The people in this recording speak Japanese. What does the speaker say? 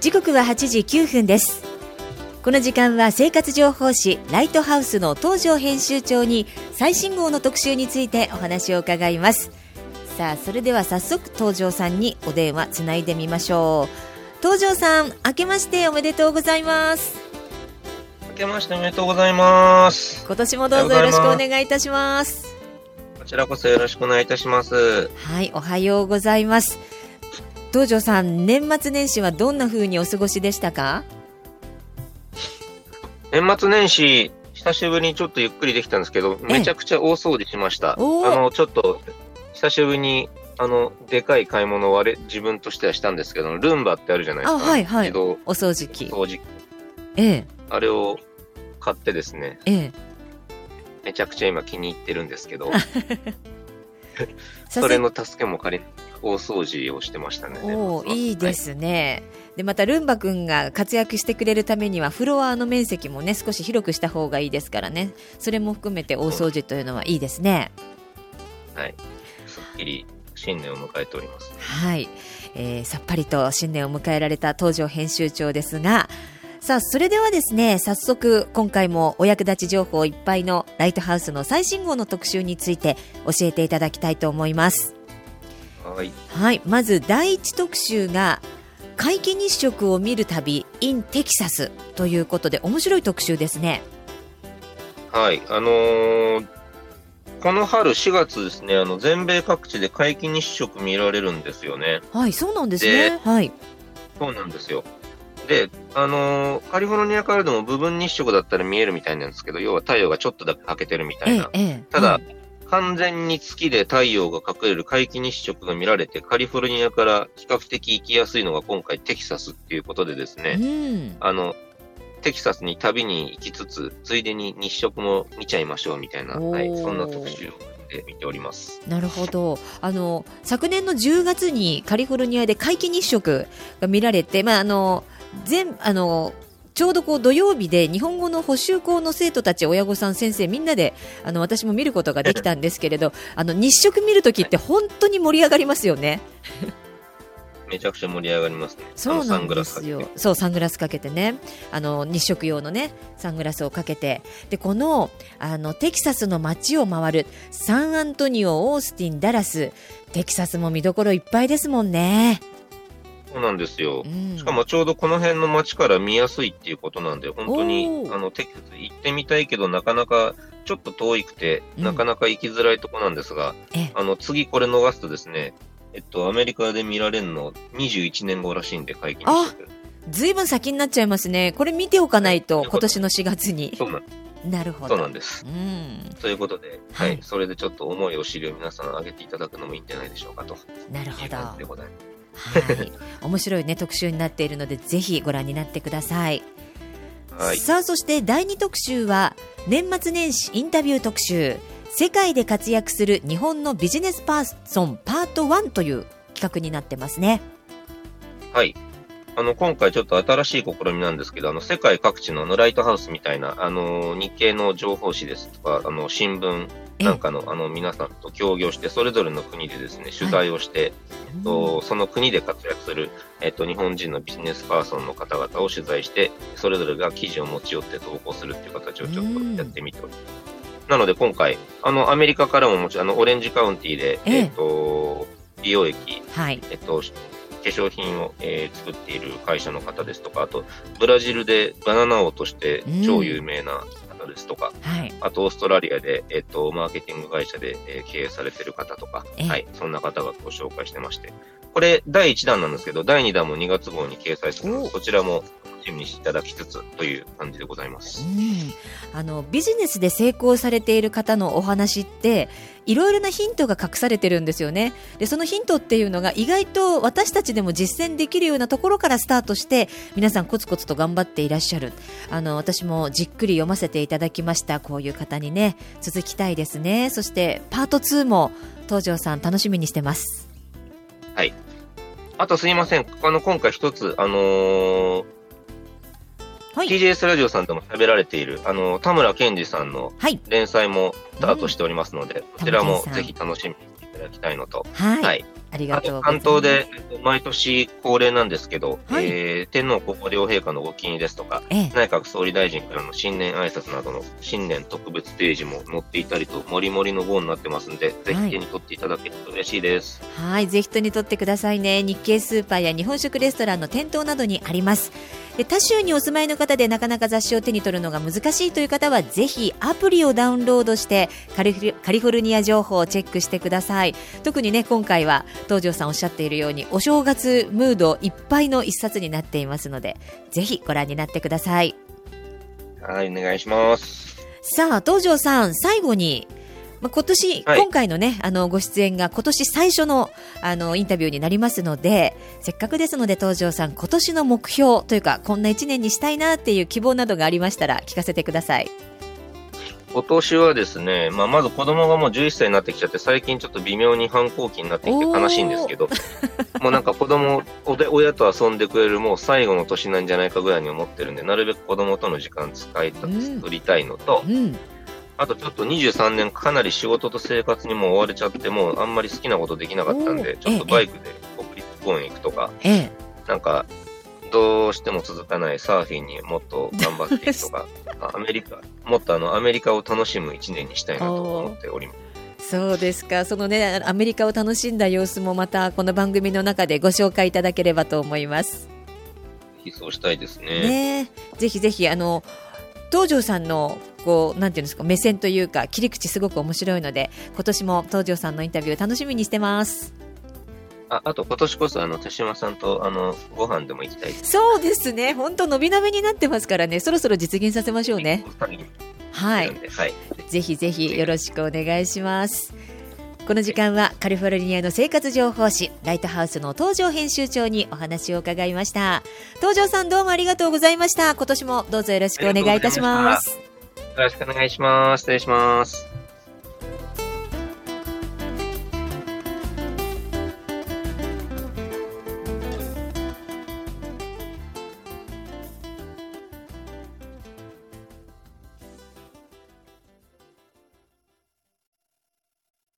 時刻は8時9分です。この時間は生活情報誌ライトハウスの東条編集長に最新号の特集についてお話を伺います。さあそれでは早速東條さんにお電話つないでみましょう。東條さん明けましておめでとうございます。けましておめでとうございます今年もどうぞよろしくお願いいたしますこちらこそよろしくお願いいたしますはいおはようございます東條さん年末年始はどんな風にお過ごしでしたか？年末年始久しぶりにちょっとゆっくりできたんですけど、めちゃくちゃ大掃除しました。あの、ちょっと、久しぶりに、あの、でかい買い物をあれ、自分としてはしたんですけど、ルンバってあるじゃないですか。はいはい。お掃除機。掃除機。ええ。あれを買ってですね。ええ。めちゃくちゃ今気に入ってるんですけど、それの助けも借り、大掃除をしてましたね。おいいですね。はいでまたルンバ君が活躍してくれるためにはフロアの面積もね少し広くした方がいいですからねそれも含めて大掃除というのはいいですねはいすっきり新年を迎えておりますはい、えー、さっぱりと新年を迎えられた東条編集長ですがさあ、それではですね、早速、今回もお役立ち情報いっぱいのライトハウスの最新号の特集について教えていただきたいと思います。はい。はい、まず第一特集が、皆既日食を見る旅 in テキサスということで面白い特集ですね。はい、あのー、この春4月ですね、あの全米各地で皆既日食見られるんですよね。はい、そうなんですね。はい。そうなんですよ。で、あのー、カリフォルニアからでも部分日食だったら見えるみたいなんですけど、要は太陽がちょっとだけ欠けてるみたいな。ええ、ただ、はい完全に月で太陽が隠れる皆既日食が見られて、カリフォルニアから比較的行きやすいのが今回テキサスっていうことでですね、うん、あの、テキサスに旅に行きつつ、ついでに日食も見ちゃいましょうみたいな、はい、そんな特集で見ております。なるほど。あの昨年の10月にカリフォルニアで皆既日食が見られて、まあ、あの全あのちょうどこう土曜日で日本語の補習校の生徒たち、親御さん、先生、みんなであの私も見ることができたんですけれど、あの日食見るときって本当に盛り上がりますよね。めちゃくちゃ盛り上がりますね。そうなんですよ。そう、サングラスかけてね。あの、日食用のね、サングラスをかけて。で、この、あの、テキサスの街を回る、サンアントニオ、オースティン、ダラス、テキサスも見どころいっぱいですもんね。そうなんですよ、うん、しかもちょうどこの辺の街から見やすいっていうことなんで、本当にあのテキサス行ってみたいけど、なかなかちょっと遠いくて、なかなか行きづらいとこなんですが、あの次これ逃すとですね、えっと、アメリカで見られるの21年後らしいんで、解禁してずいぶん先になっちゃいますね。これ見ておかないと、今年の4月に。そうなんなるほど。そうなんです。うん。ということで、はい、はい、それでちょっと思いお尻を皆さん上げていただくのもいいんじゃないでしょうかと。なるほど。でございます。はい、面白いね特集になっているのでぜひご覧になってください。はい、さあそして第2特集は年末年始インタビュー特集世界で活躍する日本のビジネスパーソンパート1という企画になってますね。はい。あの、今回ちょっと新しい試みなんですけど、あの、世界各地のライトハウスみたいな、あの、日系の情報誌ですとか、あの、新聞なんかの、あの、皆さんと協業して、それぞれの国でですね、取材をして、はい、とその国で活躍する、えっと、日本人のビジネスパーソンの方々を取材して、それぞれが記事を持ち寄って投稿するっていう形をちょっとやってみております。なので今回、あの、アメリカからももちろん、あの、オレンジカウンティで、えっと、美容液、はい、えっと、化粧品を、えー、作っている会社の方ですとか、あと、ブラジルでバナナ王として超有名な方ですとか、はい、あと、オーストラリアで、えっ、と、マーケティング会社で、えー、経営されている方とか、はい、そんな方がご紹介してまして、これ、第1弾なんですけど、第2弾も2月号に掲載するので、こちらも楽しみにしていただきつつという感じでございます。うん、あのビジネスで成功されている方のお話っていろいろなヒントが隠されてるんですよね。でそのヒントっていうのが意外と私たちでも実践できるようなところからスタートして皆さんコツコツと頑張っていらっしゃる。あの私もじっくり読ませていただきました。こういう方にね続きたいですね。そしてパート2も東條さん楽しみにしてます。はい。あとすいません。あの、今回一つ、あのーはい TBS ラジオさんでも喋られている、あの、田村健二さんのはい。連載もスタートしておりますので、こちらもぜひ楽しみにしていただきたいのと、はい。はいありがあととう。関東でえっと毎年恒例なんですけど、はいえー天皇皇后両陛下のご記入ですとか、ええ。内閣総理大臣からの新年挨拶などの新年特別ページも載っていたりと、もりもりの号になってますんで、ぜひ手に取っていただけると嬉しいです。はい、ぜひ手に取ってくださいね。日系スーパーや日本食レストランの店頭などにあります。で他州にお住まいの方でなかなか雑誌を手に取るのが難しいという方はぜひアプリをダウンロードしてカリフルカリフォルニア情報をチェックしてください特にね今回は東條さんおっしゃっているようにお正月ムードいっぱいの一冊になっていますのでぜひご覧になってくださいはい、お願いします。さあ東條さん最後にまあ今年、はい今回のね、あの、ご出演が今年最初の、あの、インタビューになりますので、せっかくですので、東條さん、今年の目標というか、こんな一年にしたいなっていう希望などがありましたら、聞かせてください。今年はですね、まあ、まず子供がもう11歳になってきちゃって、最近ちょっと微妙に反抗期になってきて悲しいんですけど、もうなんか子供おで、親と遊んでくれるもう最後の年なんじゃないかぐらいに思ってるんで、なるべく子供との時間使いた、うん作りたいのと、うん。あとちょっと23年かなり仕事と生活にもう追われちゃって、もうあんまり好きなことできなかったんおで、ーちょっとバイクで国立公園行くとか、ええ。なんか、どうしても続かないサーフィンにもっと頑張っていくとか、あアメリカ、もっとあの、アメリカを楽しむ一年にしたいなと思っております。そうですか。そのね、アメリカを楽しんだ様子もまた、この番組の中でご紹介いただければと思います。ぜひそうしたいですね。ねえぜひぜひ、あの、東條さんの、こう、なんていうんですか、目線というか、切り口すごく面白いので、今年も東條さんのインタビュー楽しみにしてます。ああと今年こそあの、手島さんとあの、ご飯でも行きたい。そうですね。本当伸び伸びになってますからね。そろそろ実現させましょうね。は。はいはい。ぜひぜひよろしくお願いします。この時間はカリフォルニアの生活情報誌ライトハウスの東條編集長にお話を伺いました。東條さんどうもありがとうございました。今年もどうぞよろしくお願いいたします。よろしくお願いします。失礼します。